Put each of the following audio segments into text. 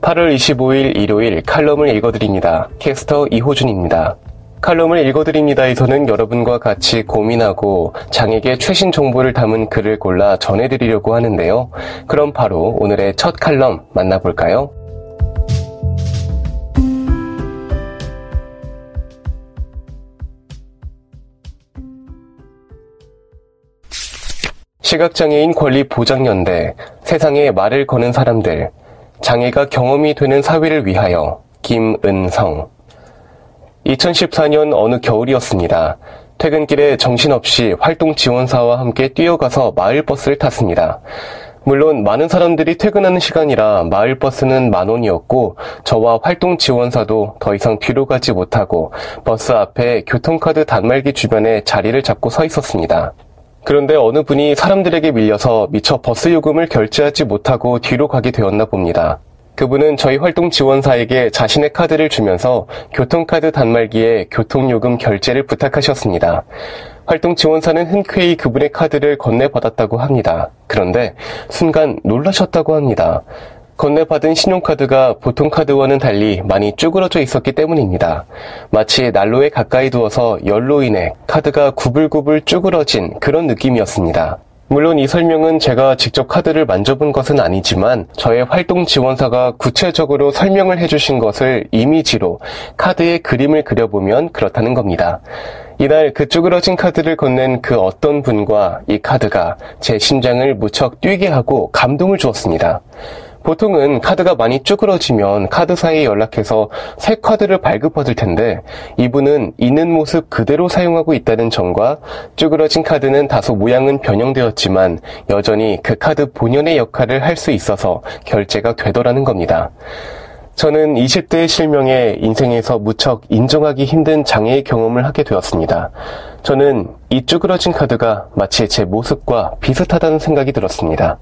8월 25일 일요일 칼럼을 읽어드립니다. 캐스터 이호준입니다. 칼럼을 읽어드립니다에서는 여러분과 같이 고민하고 장에게 최신 정보를 담은 글을 골라 전해드리려고 하는데요. 그럼 바로 오늘의 첫 칼럼 만나볼까요? 시각장애인 권리 보장연대, 세상에 말을 거는 사람들, 장애가 경험이 되는 사회를 위하여, 김은성. 2014년 어느 겨울이었습니다. 퇴근길에 정신없이 활동 지원사와 함께 뛰어가서 마을버스를 탔습니다. 물론 많은 사람들이 퇴근하는 시간이라 마을버스는 만 원이었고 저와 활동 지원사도 더 이상 뒤로 가지 못하고 버스 앞에 교통카드 단말기 주변에 자리를 잡고 서 있었습니다. 그런데 어느 분이 사람들에게 밀려서 미처 버스 요금을 결제하지 못하고 뒤로 가게 되었나 봅니다. 그분은 저희 활동 지원사에게 자신의 카드를 주면서 교통카드 단말기에 교통요금 결제를 부탁하셨습니다. 활동 지원사는 흔쾌히 그분의 카드를 건네받았다고 합니다. 그런데 순간 놀라셨다고 합니다. 건네받은 신용카드가 보통 카드와는 달리 많이 쭈그러져 있었기 때문입니다. 마치 난로에 가까이 두어서 열로 인해 카드가 구불구불 쭈그러진 그런 느낌이었습니다. 물론 이 설명은 제가 직접 카드를 만져본 것은 아니지만 저의 활동 지원사가 구체적으로 설명을 해주신 것을 이미지로 카드에 그림을 그려보면 그렇다는 겁니다. 이날 그 쭈그러진 카드를 건넨 그 어떤 분과 이 카드가 제 심장을 무척 뛰게 하고 감동을 주었습니다. 보통은 카드가 많이 쭈그러지면 카드사에 연락해서 새 카드를 발급받을 텐데 이분은 있는 모습 그대로 사용하고 있다는 점과 쭈그러진 카드는 다소 모양은 변형되었지만 여전히 그 카드 본연의 역할을 할 수 있어서 결제가 되더라는 겁니다. 저는 20대의 실명에 인생에서 무척 인정하기 힘든 장애의 경험을 하게 되었습니다. 저는 이 쭈그러진 카드가 마치 제 모습과 비슷하다는 생각이 들었습니다.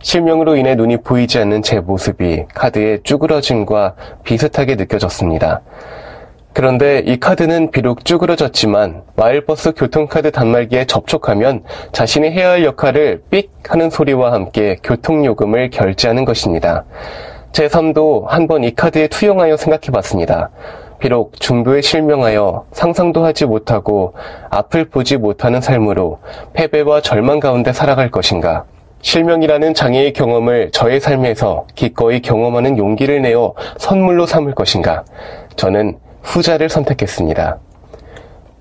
실명으로 인해 눈이 보이지 않는 제 모습이 카드의 쭈그러짐과 비슷하게 느껴졌습니다. 그런데 이 카드는 비록 쭈그러졌지만 마일버스 교통카드 단말기에 접촉하면 자신이 해야 할 역할을 삑 하는 소리와 함께 교통요금을 결제하는 것입니다. 제 삶도 한번 이 카드에 투영하여 생각해 봤습니다. 비록 중도에 실명하여 상상도 하지 못하고 앞을 보지 못하는 삶으로 패배와 절망 가운데 살아갈 것인가. 실명이라는 장애의 경험을 저의 삶에서 기꺼이 경험하는 용기를 내어 선물로 삼을 것인가? 저는 후자를 선택했습니다.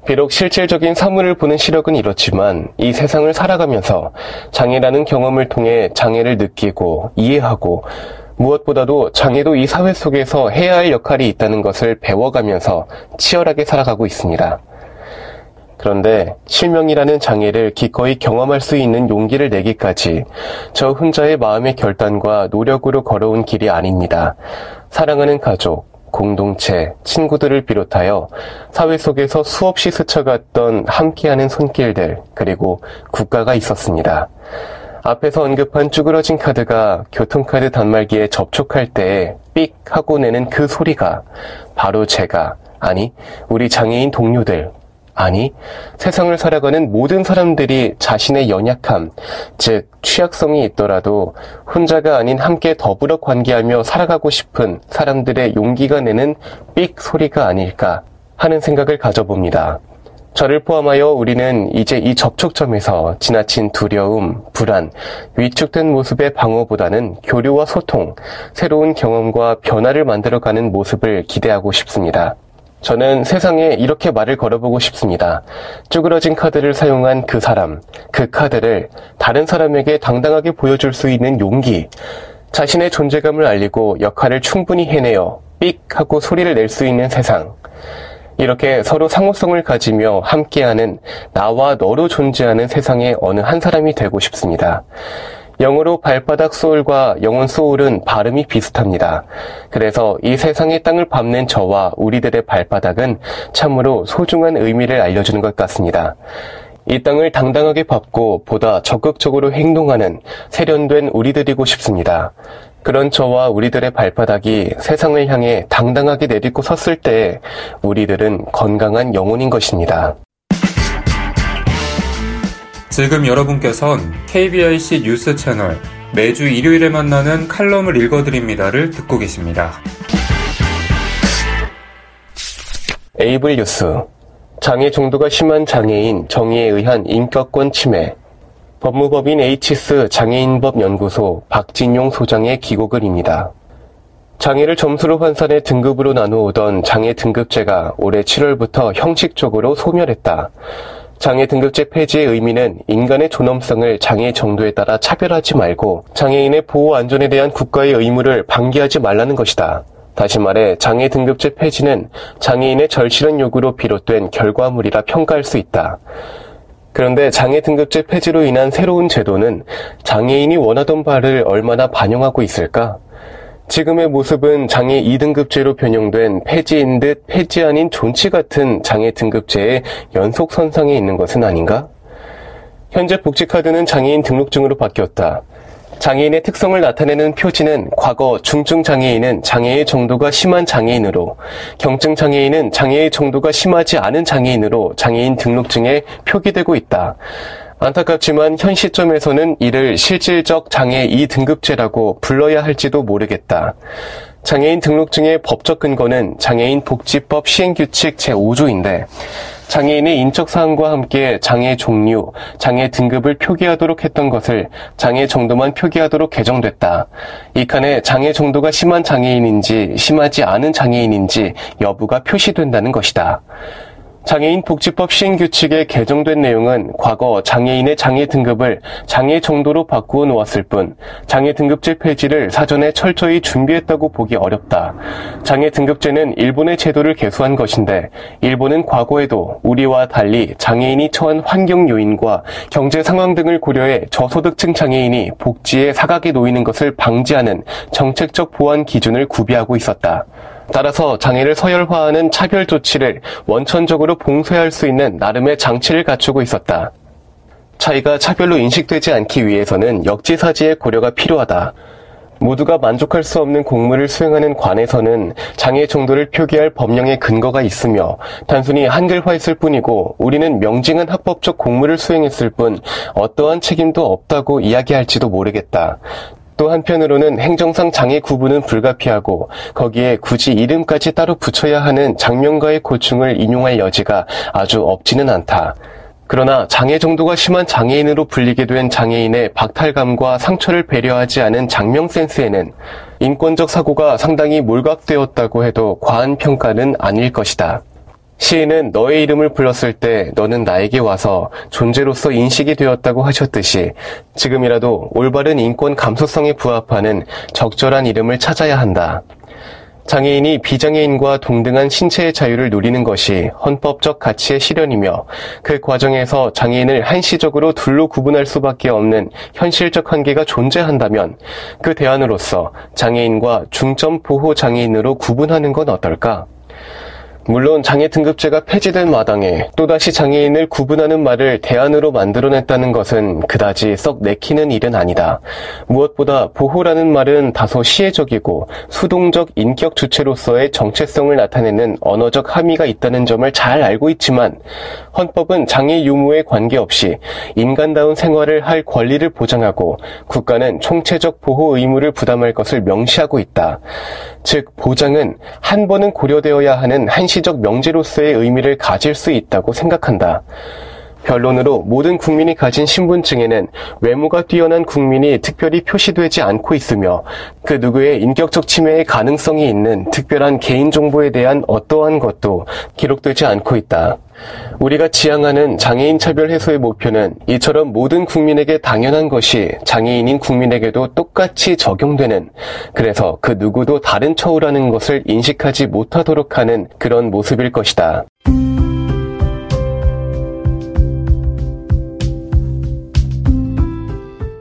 비록 실질적인 사물을 보는 시력은 이렇지만 이 세상을 살아가면서 장애라는 경험을 통해 장애를 느끼고 이해하고 무엇보다도 장애도 이 사회 속에서 해야 할 역할이 있다는 것을 배워가면서 치열하게 살아가고 있습니다. 그런데 실명이라는 장애를 기꺼이 경험할 수 있는 용기를 내기까지 저 혼자의 마음의 결단과 노력으로 걸어온 길이 아닙니다. 사랑하는 가족, 공동체, 친구들을 비롯하여 사회 속에서 수없이 스쳐갔던 함께하는 손길들, 그리고 국가가 있었습니다. 앞에서 언급한 쭈그러진 카드가 교통카드 단말기에 접촉할 때삑 하고 내는 그 소리가 바로 제가, 아니, 우리 장애인 동료들, 아니, 세상을 살아가는 모든 사람들이 자신의 연약함, 즉, 취약성이 있더라도 혼자가 아닌 함께 더불어 관계하며 살아가고 싶은 사람들의 용기가 내는 삑 소리가 아닐까 하는 생각을 가져봅니다. 저를 포함하여 우리는 이제 이 접촉점에서 지나친 두려움, 불안, 위축된 모습의 방어보다는 교류와 소통, 새로운 경험과 변화를 만들어가는 모습을 기대하고 싶습니다. 저는 세상에 이렇게 말을 걸어보고 싶습니다. 쭈그러진 카드를 사용한 그 사람, 그 카드를 다른 사람에게 당당하게 보여줄 수 있는 용기, 자신의 존재감을 알리고 역할을 충분히 해내어 삑 하고 소리를 낼 수 있는 세상. 이렇게 서로 상호성을 가지며 함께하는 나와 너로 존재하는 세상의 어느 한 사람이 되고 싶습니다. 영어로 발바닥 소울과 영혼 소울은 발음이 비슷합니다. 그래서 이 세상의 땅을 밟는 저와 우리들의 발바닥은 참으로 소중한 의미를 알려주는 것 같습니다. 이 땅을 당당하게 밟고 보다 적극적으로 행동하는 세련된 우리들이고 싶습니다. 그런 저와 우리들의 발바닥이 세상을 향해 당당하게 내딛고 섰을 때 우리들은 건강한 영혼인 것입니다. 지금 여러분께선 KBIC 뉴스 채널 매주 일요일에 만나는 칼럼을 읽어드립니다를 듣고 계십니다. 에이블 뉴스 장애 정도가 심한 장애인 정의에 의한 인격권 침해 법무법인 에이치스 장애인법 연구소 박진용 소장의 기고글입니다. 장애를 점수로 환산해 등급으로 나누어오던 장애 등급제가 올해 7월부터 형식적으로 소멸했다. 장애 등급제 폐지의 의미는 인간의 존엄성을 장애 정도에 따라 차별하지 말고 장애인의 보호 안전에 대한 국가의 의무를 방기하지 말라는 것이다. 다시 말해 장애 등급제 폐지는 장애인의 절실한 요구로 비롯된 결과물이라 평가할 수 있다. 그런데 장애 등급제 폐지로 인한 새로운 제도는 장애인이 원하던 바를 얼마나 반영하고 있을까? 지금의 모습은 장애 2등급제로 변형된 폐지인 듯 폐지 아닌 존치 같은 장애 등급제의 연속 선상에 있는 것은 아닌가? 현재 복지카드는 장애인 등록증으로 바뀌었다. 장애인의 특성을 나타내는 표지는 과거 중증 장애인은 장애의 정도가 심한 장애인으로, 경증 장애인은 장애의 정도가 심하지 않은 장애인으로 장애인 등록증에 표기되고 있다. 안타깝지만 현 시점에서는 이를 실질적 장애 2등급제라고 불러야 할지도 모르겠다. 장애인 등록증의 법적 근거는 장애인 복지법 시행규칙 제5조인데 장애인의 인적 사항과 함께 장애 종류, 장애 등급을 표기하도록 했던 것을 장애 정도만 표기하도록 개정됐다. 이 칸에 장애 정도가 심한 장애인인지 심하지 않은 장애인인지 여부가 표시된다는 것이다. 장애인 복지법 시행 규칙에 개정된 내용은 과거 장애인의 장애 등급을 장애 정도로 바꾸어 놓았을 뿐 장애 등급제 폐지를 사전에 철저히 준비했다고 보기 어렵다. 장애 등급제는 일본의 제도를 개수한 것인데 일본은 과거에도 우리와 달리 장애인이 처한 환경 요인과 경제 상황 등을 고려해 저소득층 장애인이 복지에 사각에 놓이는 것을 방지하는 정책적 보완 기준을 구비하고 있었다. 따라서 장애를 서열화하는 차별 조치를 원천적으로 봉쇄할 수 있는 나름의 장치를 갖추고 있었다. 차이가 차별로 인식되지 않기 위해서는 역지사지의 고려가 필요하다. 모두가 만족할 수 없는 공무를 수행하는 관에서는 장애 정도를 표기할 법령의 근거가 있으며 단순히 한글화했을 뿐이고 우리는 명징한 합법적 공무를 수행했을 뿐 어떠한 책임도 없다고 이야기할지도 모르겠다. 또 한편으로는 행정상 장애 구분은 불가피하고 거기에 굳이 이름까지 따로 붙여야 하는 장면가의 고충을 인용할 여지가 아주 없지는 않다. 그러나 장애 정도가 심한 장애인으로 불리게 된 장애인의 박탈감과 상처를 배려하지 않은 장명 센스에는 인권적 사고가 상당히 몰각되었다고 해도 과한 평가는 아닐 것이다. 시인은 너의 이름을 불렀을 때 너는 나에게 와서 존재로서 인식이 되었다고 하셨듯이 지금이라도 올바른 인권 감수성에 부합하는 적절한 이름을 찾아야 한다. 장애인이 비장애인과 동등한 신체의 자유를 누리는 것이 헌법적 가치의 실현이며 그 과정에서 장애인을 한시적으로 둘로 구분할 수밖에 없는 현실적 한계가 존재한다면 그 대안으로서 장애인과 중점 보호 장애인으로 구분하는 건 어떨까? 물론 장애 등급제가 폐지된 마당에 또다시 장애인을 구분하는 말을 대안으로 만들어냈다는 것은 그다지 썩 내키는 일은 아니다. 무엇보다 보호라는 말은 다소 시혜적이고 수동적 인격 주체로서의 정체성을 나타내는 언어적 함의가 있다는 점을 잘 알고 있지만 헌법은 장애 유무에 관계없이 인간다운 생활을 할 권리를 보장하고 국가는 총체적 보호 의무를 부담할 것을 명시하고 있다. 즉 보장은 한 번은 고려되어야 하는 한시적 명제로서의 의미를 가질 수 있다고 생각한다. 결론으로 모든 국민이 가진 신분증에는 외모가 뛰어난 국민이 특별히 표시되지 않고 있으며 그 누구의 인격적 침해의 가능성이 있는 특별한 개인정보에 대한 어떠한 것도 기록되지 않고 있다. 우리가 지향하는 장애인 차별 해소의 목표는 이처럼 모든 국민에게 당연한 것이 장애인인 국민에게도 똑같이 적용되는 그래서 그 누구도 다른 처우라는 것을 인식하지 못하도록 하는 그런 모습일 것이다.